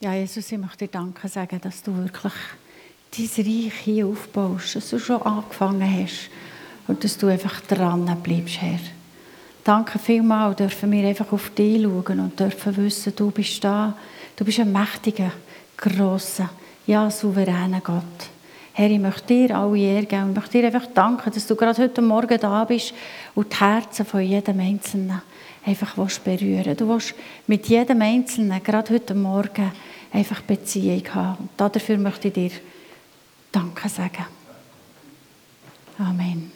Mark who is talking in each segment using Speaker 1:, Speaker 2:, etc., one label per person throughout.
Speaker 1: Ja, Jesus, ich möchte dir Danke sagen, dass du wirklich dein Reich hier aufbaust, dass du schon angefangen hast und dass du einfach dran bleibst, Herr. Danke vielmals, dürfen wir einfach auf dich schauen und dürfen wissen, du bist da. Du bist ein mächtiger, grosser, ja, souveräner Gott. Herr, ich möchte dir alle Ehre. Ich möchte dir einfach danken, dass du gerade heute Morgen da bist und die Herzen von jedem Einzelnen einfach berühren Du willst mit jedem Einzelnen, gerade heute Morgen, einfach Beziehung haben. Und dafür möchte ich dir Danke sagen. Amen.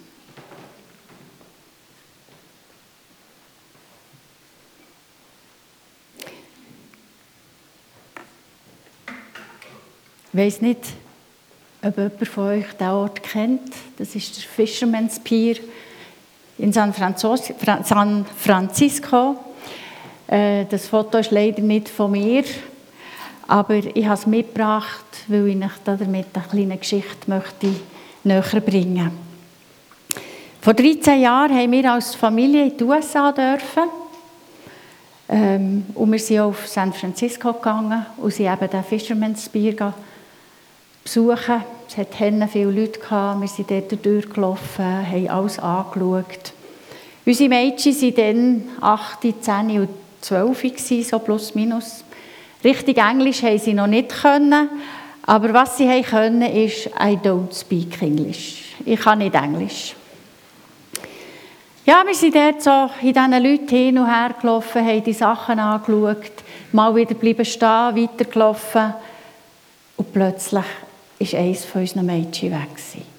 Speaker 1: Ich weiß nicht, ob jemand von euch diesen Ort kennt. Das ist der Fisherman's Pier in San Francisco. Äh, das Foto ist leider nicht von mir, aber ich habe es mitgebracht, weil ich euch damit eine kleine Geschichte möchte näher bringen Vor 13 Jahren haben wir als Familie in die USA dürfen. Ähm, und wir sind auf San Francisco gegangen und sind eben den Fisherman's Pier besuchen. Es hatten viele Leute, gehabt. wir sind dort durchgelaufen, haben alles angeschaut. Unsere Mädchen waren dann 8, 10 und 12, so plus minus. Richtig Englisch haben sie noch nicht können, aber was sie können, ist «I don't speak English». Ich kann nicht Englisch. Ja, wir sind dort so in diesen Leuten hin und her gelaufen, haben die Sachen angeschaut, mal wieder bleiben stehen, weitergelaufen und plötzlich ist eines von unseren Mädchen weg.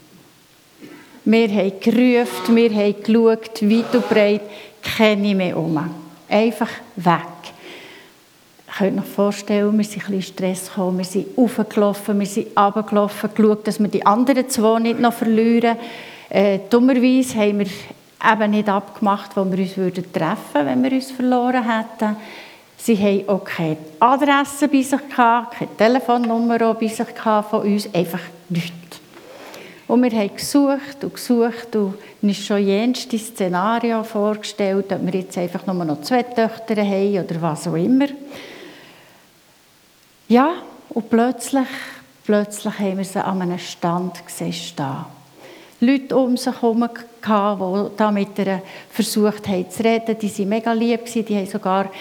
Speaker 1: Wir haben gerufen, wir haben geschaut, weit und breit, keine mehr um. Einfach weg. Ich könnte mir vorstellen, wir sind ein Stress gekommen, wir sind aufgelaufen, wir sind runtergelaufen, geschaut, dass wir die anderen zwei nicht noch verlieren. Äh, dummerweise haben wir eben nicht abgemacht, wo wir uns würden treffen würden, wenn wir uns verloren hätten. Sie haben auch keine Adresse bei sich gehabt, keine Telefonnummer bei sich gehabt von uns, einfach nichts. Und wir haben gesucht und gesucht und uns schon jenste Szenario vorgestellt, ob wir jetzt einfach nur noch zwei Töchter haben oder was auch immer. Ja, und plötzlich, plötzlich haben wir sie an einem Stand gesehen stehen. Leute um sich herum, die da mit ihr versucht haben zu reden, die waren mega lieb, die haben sogar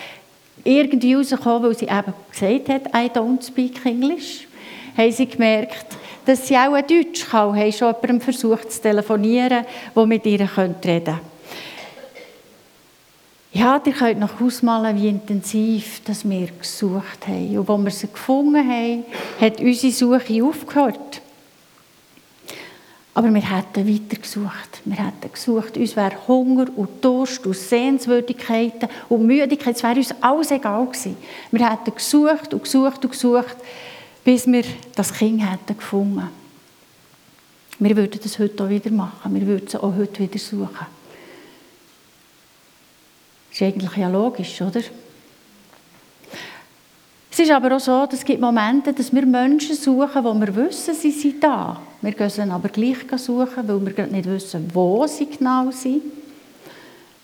Speaker 1: irgendwie rausgekommen, weil sie eben gesagt hat, I don't speak English, haben sie gemerkt, dass sie auch Deutsch kann haben schon jemandem versucht zu telefonieren, der mit ihr reden könnte. Ja, ihr könnt noch ausmalen, wie intensiv dass wir gesucht haben. Und als wir sie gefunden haben, hat unsere Suche aufgehört. Aber wir hätten weiter gesucht. Wir hätten gesucht. Uns wäre Hunger und Durst und Sehenswürdigkeiten und Müdigkeit, es wäre uns alles egal gewesen. Wir hätten gesucht und gesucht und gesucht, bis wir das Kind hätten gefunden. Wir würden das heute auch wieder machen. Wir würden es auch heute wieder suchen. Das ist eigentlich ja logisch, oder? Es ist aber auch so, dass es gibt Momente, dass wir Menschen suchen, wo wir wissen, sie sind da. Wir gehen sie aber gleich suchen, weil wir nicht wissen, wo sie genau sind,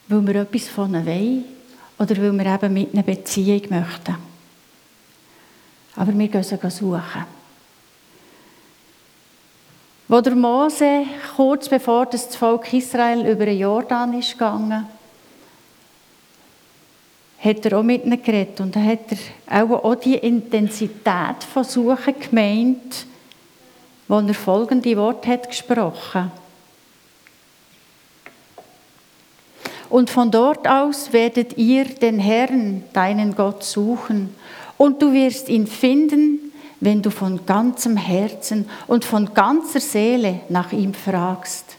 Speaker 1: weil wir etwas von ihnen wollen oder weil wir eben mit einer Beziehung möchten. Aber wir gehen sie suchen. Wo der Mose, kurz bevor das Volk Israel über den Jordan ist gegangen, hat er auch mit ihnen geredet und hat er auch, auch die Intensität von Suchen gemeint, wo er folgende Worte hat gesprochen. Und von dort aus werdet ihr den Herrn, deinen Gott, suchen. Und du wirst ihn finden, wenn du von ganzem Herzen und von ganzer Seele nach ihm fragst.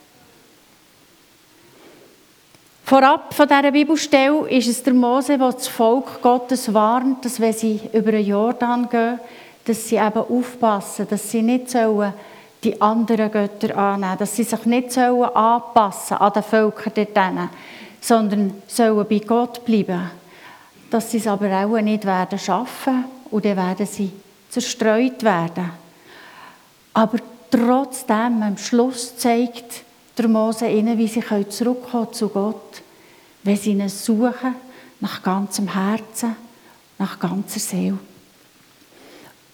Speaker 1: Vorab von dieser Bibelstelle ist es der Mose, der das Volk Gottes warnt, dass wenn sie über den Jordan gehen, dass sie eben aufpassen, dass sie nicht sollen die anderen Götter annehmen, dass sie sich nicht sollen anpassen an den Völkern dort, sondern sollen bei Gott bleiben. Dass sie es aber auch nicht werden schaffen und dann werden sie zerstreut werden. Aber trotzdem, am Schluss zeigt der Mose ihnen, wie sie zurückkommen zu Gott, wenn sie ihn suchen, nach ganzem Herzen, nach ganzer Seele.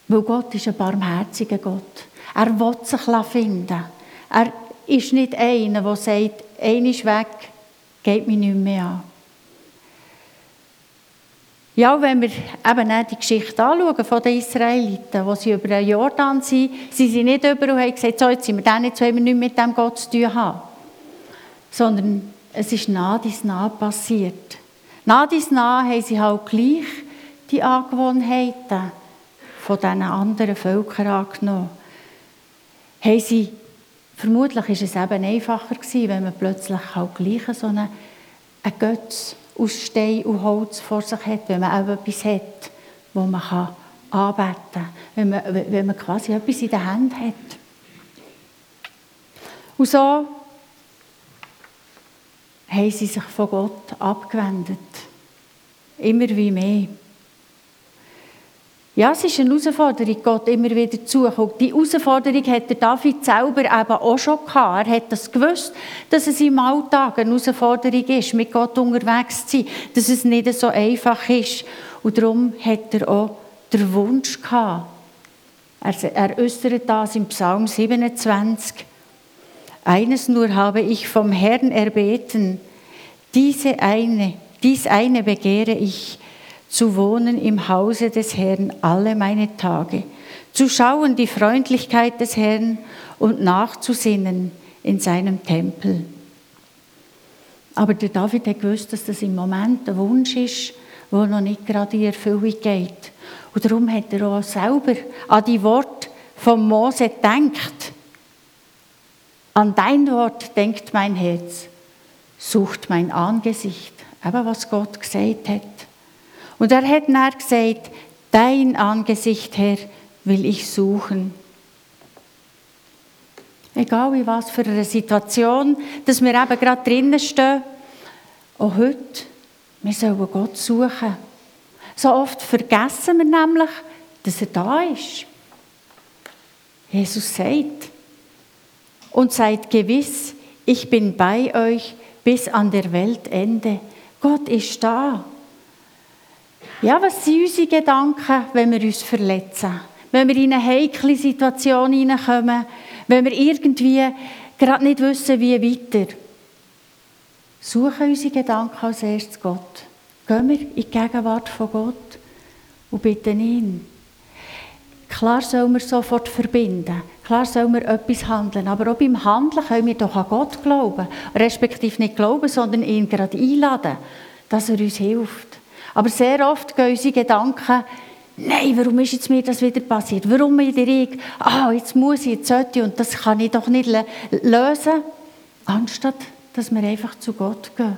Speaker 1: Weil Gott ist ein barmherziger Gott. Er will sich finden. Er ist nicht einer, der sagt, einer ist weg, geht mich nicht mehr an. Ja, wenn wir eben die Geschichte anschauen von den Israeliten, wo sie über den Jordan sind, sind sie nicht über und haben gesagt, so, jetzt sind wir dann nicht, so haben wir nichts mit dem Gott zu tun haben. Sondern es ist nah dies nah passiert. Nah dies nah haben sie halt gleich die Angewohnheiten von diesen anderen Völkern angenommen. Haben sie, vermutlich ist es eben einfacher gewesen, wenn man plötzlich halt gleich so einen, einen Götz aus Stein und Holz vor sich hat, wenn man auch etwas hat, wo man kann anbeten kann, wenn man, wenn man quasi etwas in der Hand hat. Und so haben sie sich von Gott abgewendet. Immer wie mehr. Ja, es ist eine Herausforderung, Gott immer wieder zu suchen. Die Herausforderung hat der David selber eben auch schon gehabt. Er hat das gewusst, dass es im Alltag eine Herausforderung ist, mit Gott unterwegs zu sein, dass es nicht so einfach ist. Und darum hat er auch den Wunsch gehabt. Er, er äußert das im Psalm 27. Eines nur habe ich vom Herrn erbeten, diese eine, dies eine begehre ich, zu wohnen im Hause des Herrn alle meine Tage, zu schauen die Freundlichkeit des Herrn und nachzusinnen in seinem Tempel. Aber der David hat gewusst, dass das im Moment ein Wunsch ist, wo noch nicht gerade in Erfüllung geht. Und darum hat er auch selber an die Worte von Mose gedacht. An dein Wort denkt mein Herz, sucht mein Angesicht. Aber was Gott gesagt hat. Und er hat dann gesagt, dein Angesicht, Herr, will ich suchen. Egal in was für einer Situation, dass wir eben gerade drinnen stehen, auch heute, wir sollen Gott suchen. So oft vergessen wir nämlich, dass er da ist. Jesus sagt, und seid gewiss, ich bin bei euch bis an der Weltende. Gott ist da. Ja, was sind unsere Gedanken, wenn wir uns verletzen? Wenn wir in eine heikle Situation hineinkommen? Wenn wir irgendwie gerade nicht wissen, wie weiter? Suchen unsere Gedanken als erstes Gott. Gehen wir in die Gegenwart von Gott und bitten ihn. Klar soll man sofort verbinden. Klar soll man etwas handeln. Aber auch beim Handeln können wir doch an Gott glauben. Respektive nicht glauben, sondern ihn gerade einladen, dass er uns hilft. Aber sehr oft gehen unsere Gedanken, nein, warum ist jetzt mir das wieder passiert? Warum wieder ich? Ah, jetzt muss ich, jetzt sollte ich und das kann ich doch nicht lösen. Anstatt, dass wir einfach zu Gott gehen.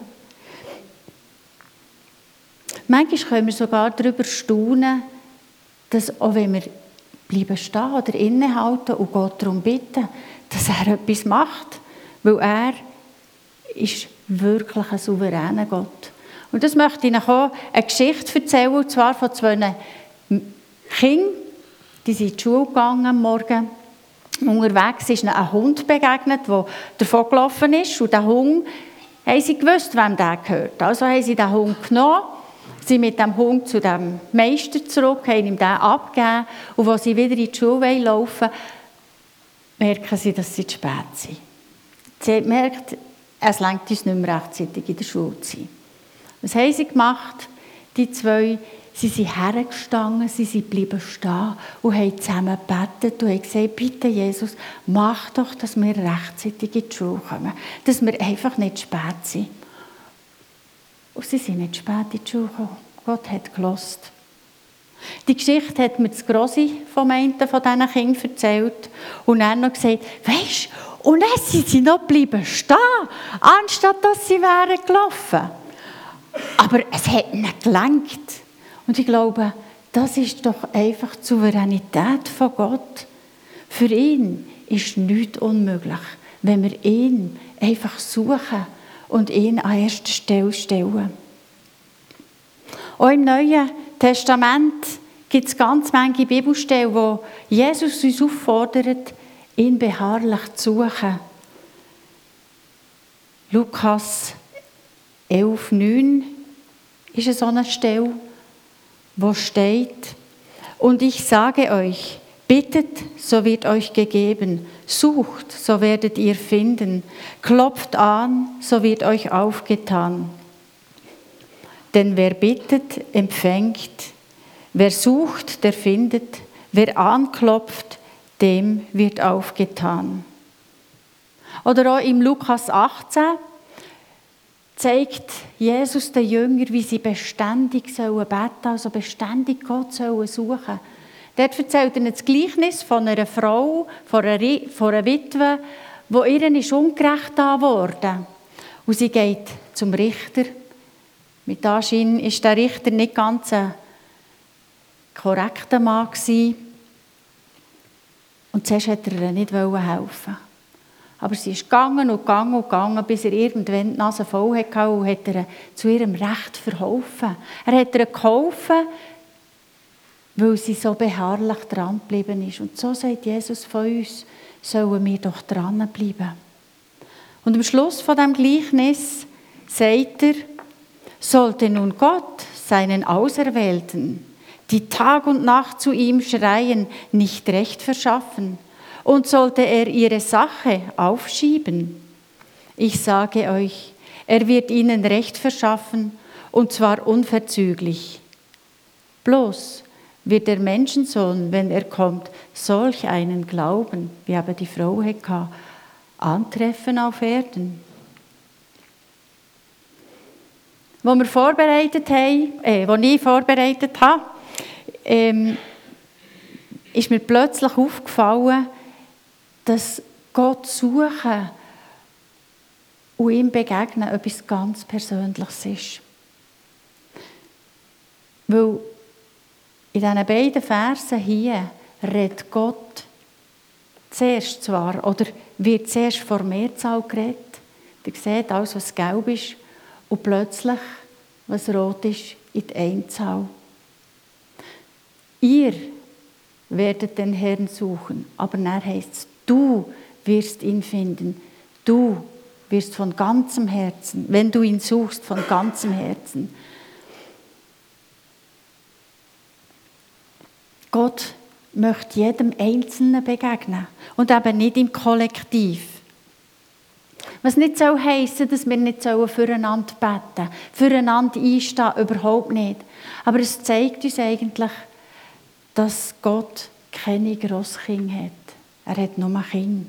Speaker 1: Manchmal können wir sogar darüber staunen, dass auch wenn wir bleiben stehen oder innehalten und Gott darum bitten, dass er etwas macht, weil er ist wirklich ein souveräner Gott. Und das möchte ich Ihnen eine Geschichte erzählen, und zwar von zwei Kindern, die sind in die Schule gegangen am Morgen. Unterwegs ist ihnen ein Hund begegnet, der davon gelaufen ist. Und der Hund, haben sie gewusst, wem der gehört. Also haben sie den Hund genommen, sind mit dem Hund zu dem Meister zurück, haben ihm den abgegeben. Und als sie wieder in die Schule laufen merken sie, dass sie zu spät sind. Sie gemerkt, es längt uns nicht mehr rechtzeitig in der Schule zu sein. Was haben sie gemacht? Die zwei, sie sind hergestanden, sie sind geblieben stehen und haben zusammen gebetet und haben gesagt, bitte Jesus, mach doch, dass wir rechtzeitig in die Schule kommen, dass wir einfach nicht spät sind. Und sie sind nicht spät in die Schule gekommen. Gott hat gelost. Die Geschichte hat mir das Grosse vom einen von diesen Kindern erzählt und dann noch gesagt, weisst und dann sind sie noch geblieben stehen, anstatt dass sie wären gelaufen. Aber es hat nicht gelangt. Und ich glaube, das ist doch einfach die Souveränität von Gott. Für ihn ist nichts unmöglich, wenn wir ihn einfach suchen und ihn an erste Stelle stellen. Auch im Neuen Testament gibt es ganz viele Bibelstellen, wo Jesus uns auffordert, ihn beharrlich zu suchen. Lukas 11,9 ist so eine Stelle, wo steht, Und ich sage euch, bittet, so wird euch gegeben, sucht, so werdet ihr finden, klopft an, so wird euch aufgetan. Denn wer bittet, empfängt, wer sucht, der findet, wer anklopft, dem wird aufgetan. Oder auch im Lukas 18 zeigt Jesus den Jüngern, wie sie beständig sollen beten, also beständig Gott sollen suchen. Dort erzählt er das Gleichnis von einer Frau, von einer, von einer Witwe, wo ihr ist ungerecht wurde. Und sie geht zum Richter. Mit Anschein ist der Richter nicht ganz ein korrekter Mann gewesen. Und zuerst wollte er ihr nicht helfen. Aber sie ist gegangen und gegangen und gegangen, bis er irgendwann die Nase voll hatte und hat ihr zu ihrem Recht verholfen. Er hat ihr geholfen, weil sie so beharrlich dran geblieben ist. Und so sagt Jesus von uns, sollen wir doch dranbleiben. Und am Schluss von dem Gleichnis sagt er, sollte nun Gott seinen Auserwählten, die Tag und Nacht zu ihm schreien, nicht Recht verschaffen, und sollte er ihre Sache aufschieben? Ich sage euch, er wird ihnen Recht verschaffen, und zwar unverzüglich. Bloß wird der Menschensohn, wenn er kommt, solch einen Glauben, wie aber die Frau hatte, antreffen auf Erden. Wo wir vorbereitet haben, äh, wo ich vorbereitet habe, ähm, ist mir plötzlich aufgefallen, dass Gott suchen und ihm begegnen etwas ganz Persönliches ist. Weil in diesen beiden Versen hier redet Gott zuerst zwar, oder wird zuerst vor Mehrzahl geredet. Ihr seht alles, was gelb ist, und plötzlich, was rot ist, in die Einzahl. Ihr werdet den Herrn suchen, aber dann heißt es, Du wirst ihn finden. Du wirst von ganzem Herzen, wenn du ihn suchst, von ganzem Herzen. Gott möchte jedem Einzelnen begegnen und eben nicht im Kollektiv. Was nicht so heißen, dass wir nicht füreinander beten, füreinander einstehen, überhaupt nicht. Aber es zeigt uns eigentlich, dass Gott keine Grosskinder hat. Er hat nur Kinder.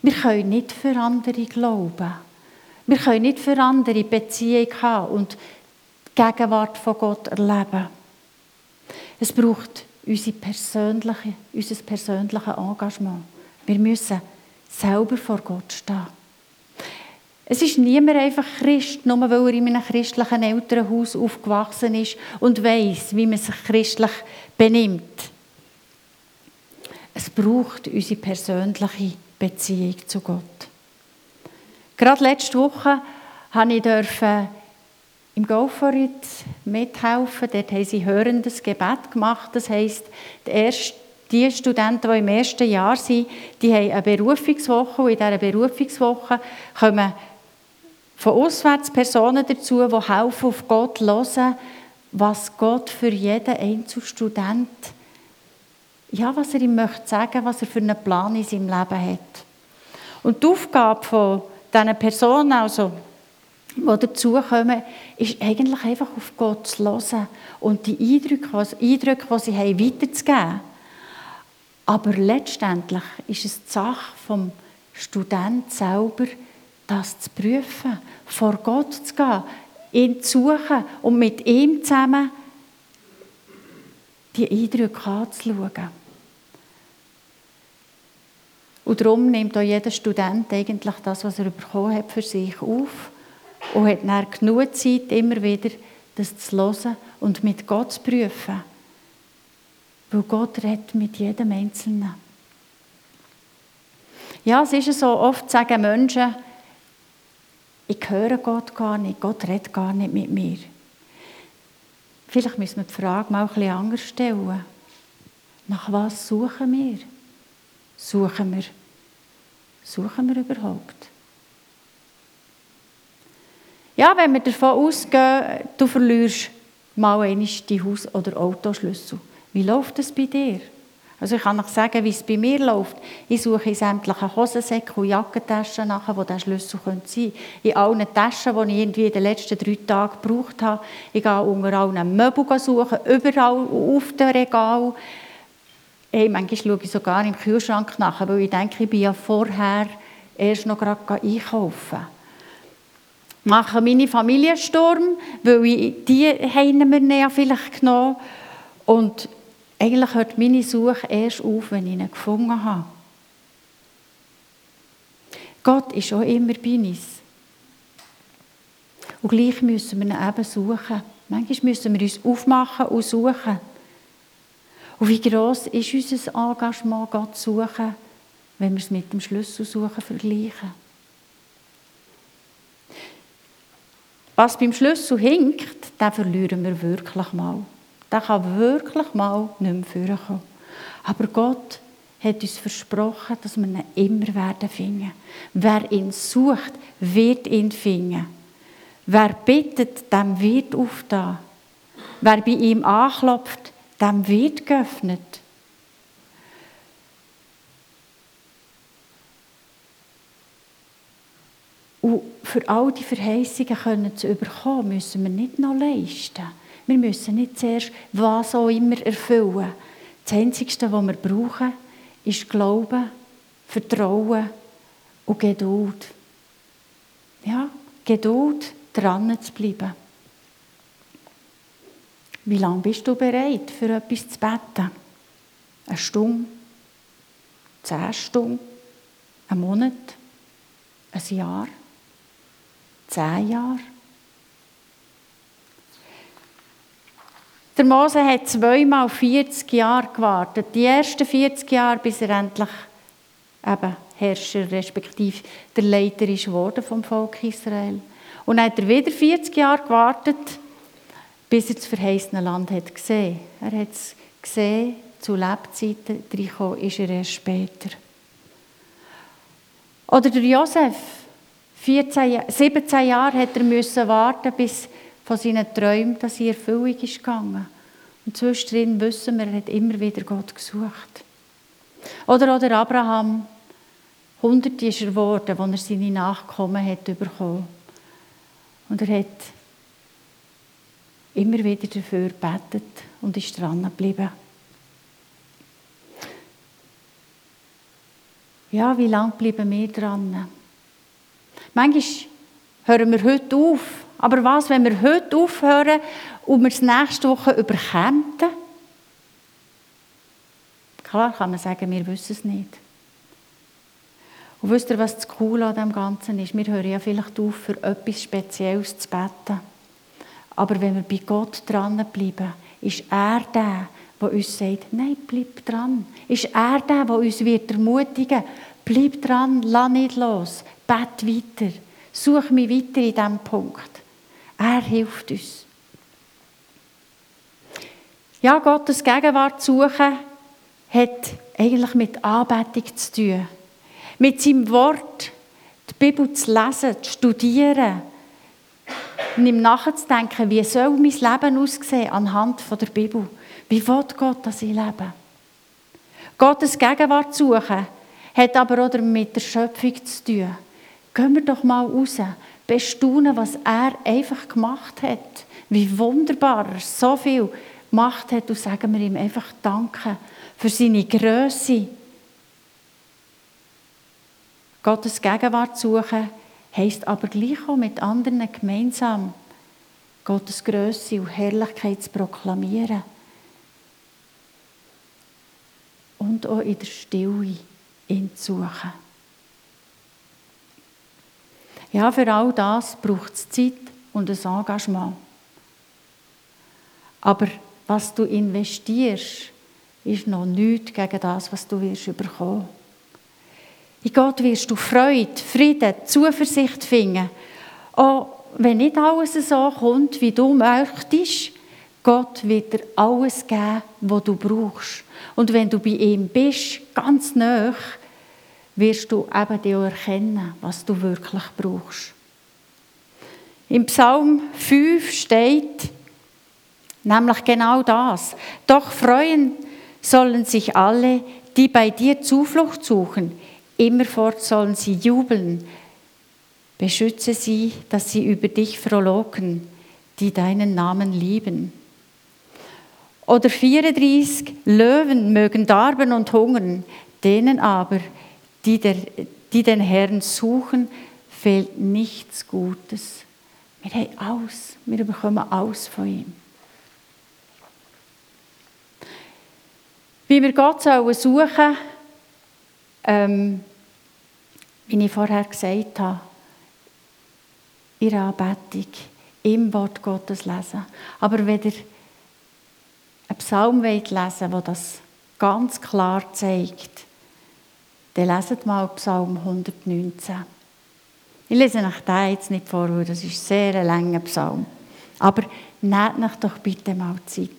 Speaker 1: Wir können nicht für andere glauben. Wir können nicht für andere Beziehung haben und die Gegenwart von Gott erleben. Es braucht unser persönliche, unser persönliches Engagement. Wir müssen selber vor Gott stehen. Es ist niemand einfach Christ, nur weil er in einem christlichen Elternhaus aufgewachsen ist und weiß, wie man sich christlich benimmt. Es braucht unsere persönliche Beziehung zu Gott. Gerade letzte Woche durfte ich im Go for It mithelfen. Dort haben sie hörendes Gebet gemacht. Das heisst, die Studenten, die im ersten Jahr sind, die haben eine Berufungswoche und in dieser Berufungswoche kommen von auswärts Personen dazu, die helfen, auf Gott zu hören, was Gott für jeden Einzelstudent ja, was er ihm möchte sagen, was er für einen Plan in seinem Leben hat. Und die Aufgabe von diesen Personen, also, die dazukommen, ist eigentlich einfach auf Gott zu hören und die Eindrücke, die, Eindrücke, die sie haben, weiterzugeben. Aber letztendlich ist es die Sache vom Student selber, das zu prüfen, vor Gott zu gehen, ihn zu suchen und mit ihm zusammen die Eindrücke anzuschauen. Und darum nimmt auch jeder Student eigentlich das, was er bekommen hat, für sich auf und hat dann genug Zeit, immer wieder das zu hören und mit Gott zu prüfen. Weil Gott redet mit jedem Einzelnen. Ja, es ist so, oft sagen Menschen, ich höre Gott gar nicht, Gott redet gar nicht mit mir. Vielleicht müssen wir die Frage mal ein bisschen anders stellen. Nach was suchen wir? Suchen wir? Suchen wir überhaupt? Ja, wenn wir davon ausgehen, du verlierst mal einmal die Haus- oder Autoschlüssel, Wie läuft es bei dir? Also ich kann euch sagen, wie es bei mir läuft. Ich suche in sämtlichen Hosensäcken und Jackentaschen nach, wo der Schlüssel sein könnte. In allen Taschen, die ich irgendwie in den letzten drei Tagen gebraucht habe. Ich gehe unter allen Möbeln suchen, überall auf dem Regal. Hey, manchmal schaue ich sogar im Kühlschrank nach, weil ich denke, ich bin ja vorher erst noch gerade einkaufen. Ich mache meine Familiensturm, weil ich, die haben wir ja vielleicht genommen. Und eigentlich hört meine Suche erst auf, wenn ich ihn gefunden habe. Gott ist auch immer bei uns. Und gleich müssen wir ihn eben suchen. Manchmal müssen wir uns aufmachen und suchen. Und wie gross ist unser Engagement, Gott zu suchen, wenn wir es mit dem Schlüsselsuchen vergleichen? Was beim Schlüssel hinkt, den verlieren wir wirklich mal der kann wirklich mal nicht mehr vorkommen. Aber Gott hat uns versprochen, dass wir ihn immer werden finden. Wer ihn sucht, wird ihn finden. Wer bittet, dem wird aufda. Wer bei ihm anklopft, dem wird geöffnet. Und für all die Verheißungen zu überkommen, müssen wir nicht noch leisten. Wir müssen nicht zuerst was auch immer erfüllen. Das Einzige, was wir brauchen, ist Glauben, Vertrauen und Geduld. Ja, Geduld, dran zu bleiben. Wie lange bist du bereit, für etwas zu beten? Eine Stunde? Zehn Stunden? Ein Monat? Ein Jahr? Zehn Jahre? Der Mose hat zweimal 40 Jahre gewartet. Die ersten 40 Jahre, bis er endlich eben Herrscher, respektive der Leiter ist geworden vom Volk Israel. Und dann hat er wieder 40 Jahre gewartet, bis er das verheißene Land hat gesehen. Er hat es gesehen, zu Lebzeiten reinkommen ist er erst später. Oder der Josef, 14, 17 Jahre hat er müssen warten, bis von seinen Träumen, dass in Erfüllung ist gegangen. Und zwischendrin wissen wir, er hat immer wieder Gott gesucht. Oder, oder Abraham, hundert ist er geworden, als er seine Nachkommen hat bekommen. Und er hat immer wieder dafür gebetet und ist dran geblieben. Ja, wie lange bleiben wir dran? Manchmal hören wir heute auf aber was, wenn wir heute aufhören und wir es nächste Woche überkämen? Klar kann man sagen, wir wissen es nicht. Und wisst ihr, was das Coole an dem Ganzen ist? Wir hören ja vielleicht auf, für etwas Spezielles zu beten. Aber wenn wir bei Gott dranbleiben, ist er der, der uns sagt, nein, bleib dran. Ist er der, der uns wird ermutigen bleib dran, lass nicht los, bet weiter, such mich weiter in diesem Punkt. Er hilft uns. Ja, Gottes Gegenwart suchen, hat eigentlich mit Anbetung zu tun. Mit seinem Wort, die Bibel zu lesen, zu studieren, und ihm nachzudenken, wie soll mein Leben aussehen anhand der Bibel. Wie will Gott, dass ich lebe? Gottes Gegenwart suchen, hat aber auch mit der Schöpfung zu tun. Gehen wir doch mal raus bestaunen, was er einfach gemacht hat. Wie wunderbar er so viel gemacht hat und sagen wir ihm einfach Danke für seine Größe. Gottes Gegenwart suchen heisst aber gleich auch mit anderen gemeinsam Gottes Größe und Herrlichkeit zu proklamieren. Und auch in der Stille ihn zu suchen. Ja, für all das braucht es Zeit und ein Engagement. Aber was du investierst, ist noch nichts gegen das, was du wirst bekommen. In Gott wirst du Freude, Frieden, Zuversicht finden. Auch wenn nicht alles so kommt, wie du möchtest, Gott wird dir alles geben, was du brauchst. Und wenn du bei ihm bist, ganz nah, wirst du eben dir erkennen, was du wirklich brauchst. Im Psalm 5 steht, Nämlich genau das. Doch freuen sollen sich alle, die bei dir Zuflucht suchen. Immerfort sollen sie jubeln. Beschütze sie, dass sie über dich frohlocken, die deinen Namen lieben. Oder 34, Löwen mögen darben und hungern, denen aber, die, der, die den Herrn suchen, fehlt nichts Gutes. Wir haben alles, wir bekommen alles von ihm. Wie wir Gott sollen suchen, ähm, wie ich vorher gesagt habe, der Anbetung, im Wort Gottes lesen. Aber wenn ihr einen Psalm lesen wollt, der das ganz klar zeigt, dann leset mal Psalm 119. Ich lese euch den jetzt nicht vor, weil das ist ein sehr langer Psalm. Aber nehmt euch doch bitte mal Zeit.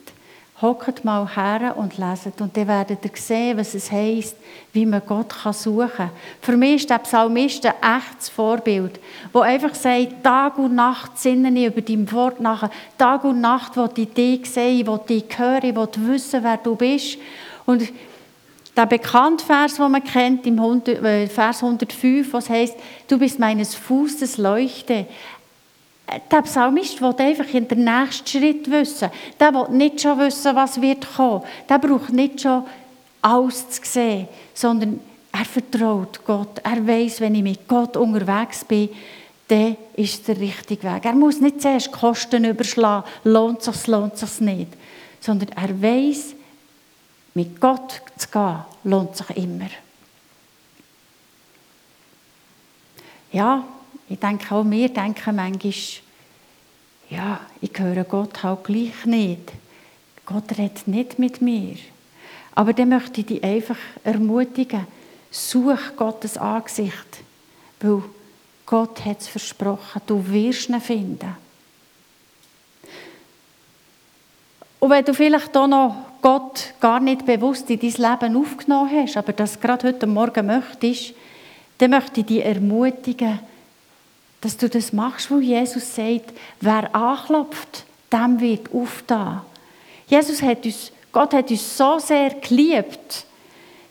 Speaker 1: Hockt mal her und leset und dann werdet ihr sehen, was es heisst, wie man Gott suchen kann. Für mich ist der Psalmist ein echtes Vorbild, wo einfach sagt, Tag und Nacht sinne ich über dein Wort nach. Tag und Nacht will ich dich sehen, ich dich hören, ich wissen, wer du bist. Und der bekannte Vers, den man kennt, im äh, Vers 105, was heißt, du bist meines Fußes Leuchte. Der Psalmist will einfach in den nächsten Schritt wissen. Der will nicht schon wissen, was wird kommen. Der braucht nicht schon alles zu sehen, sondern er vertraut Gott. Er weiß, wenn ich mit Gott unterwegs bin, dann ist der richtige Weg. Er muss nicht zuerst Kosten überschlagen, lohnt es sich, lohnt es sich nicht. Sondern er weiß, mit Gott zu gehen, lohnt sich immer. Ja, ich denke auch, wir denken manchmal, ja, ich höre Gott halt gleich nicht. Gott redet nicht mit mir. Aber dann möchte ich dich einfach ermutigen, such Gottes Angesicht, weil Gott hat es versprochen, du wirst ihn finden. Und wenn du vielleicht auch noch Gott gar nicht bewusst in dein Leben aufgenommen hast, aber das gerade heute Morgen möchtest, dann möchte ich dich ermutigen, dass du das machst, wo Jesus sagt, wer anklopft, dem wird aufgetan. Jesus hat uns, Gott hat uns so sehr geliebt,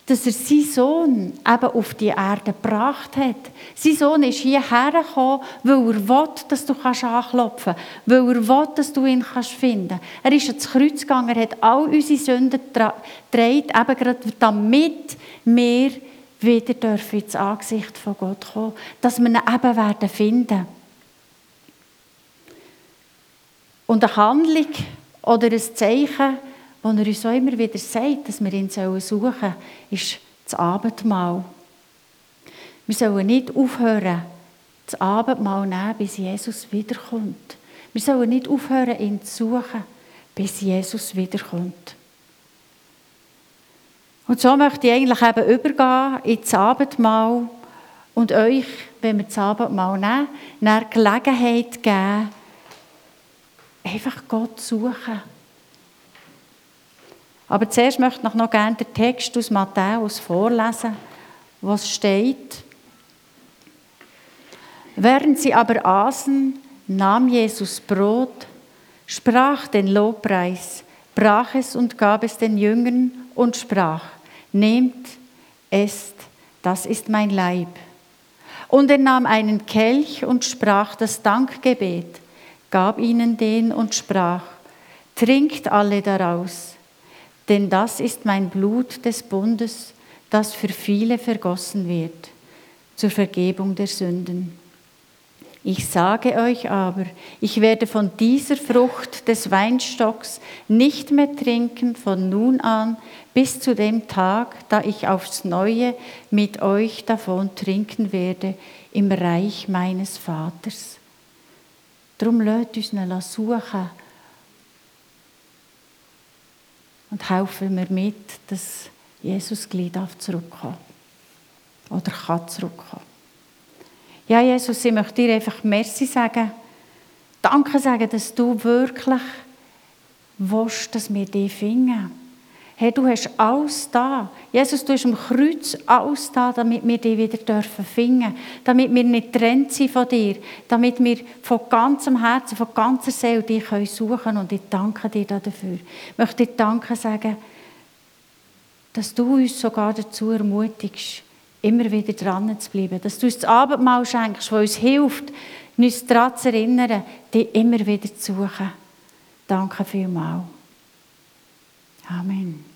Speaker 1: dass er seinen Sohn eben auf die Erde gebracht hat. Sein Sohn ist hierher gekommen, weil er will, dass du anklopfen kannst, weil er will, dass du ihn finden kannst. Er ist ans Kreuz gegangen, er hat all unsere Sünden getragen, eben gerade damit wir wieder dürfen ins Angesicht von Gott kommen, dass wir ihn eben werden finden. Und eine Handlung oder ein Zeichen, das er uns auch immer wieder sagt, dass wir ihn suchen sollen, ist das Abendmahl. Wir sollen nicht aufhören, das Abendmahl nehmen, bis Jesus wiederkommt. Wir sollen nicht aufhören, ihn zu suchen, bis Jesus wiederkommt. Und so möchte ich eigentlich eben übergehen ins Abendmahl und euch, wenn wir das Abendmahl nehmen, eine Gelegenheit geben, einfach Gott zu suchen. Aber zuerst möchte ich noch gerne den Text aus Matthäus vorlesen, was steht. Während sie aber aßen, nahm Jesus Brot, sprach den Lobpreis, brach es und gab es den Jüngern und sprach, Nehmt, esst, das ist mein Leib. Und er nahm einen Kelch und sprach das Dankgebet, gab ihnen den und sprach, Trinkt alle daraus, denn das ist mein Blut des Bundes, das für viele vergossen wird, zur Vergebung der Sünden. Ich sage euch aber, ich werde von dieser Frucht des Weinstocks nicht mehr trinken von nun an bis zu dem Tag, da ich aufs neue mit euch davon trinken werde im Reich meines Vaters. Darum lasst uns ihn suchen und helfen wir mit, dass Jesus gleich zurückkommen oder kann zurückkommen. Ja, Jesus, ich möchte dir einfach Merci sagen. Danke sagen, dass du wirklich willst, dass wir dich finden. Hey, du hast alles da. Jesus, du hast am Kreuz alles da, damit wir dich wieder dürfen finden. Damit wir nicht trennt sind von dir. Damit wir von ganzem Herzen, von ganzer Seele dich suchen können. Und ich danke dir dafür. Ich möchte dir Danke sagen, dass du uns sogar dazu ermutigst, immer wieder dran zu bleiben. Dass du uns das Abendmahl schenkst, das uns hilft, uns daran zu erinnern, dich immer wieder zu suchen. Danke vielmals. Amen.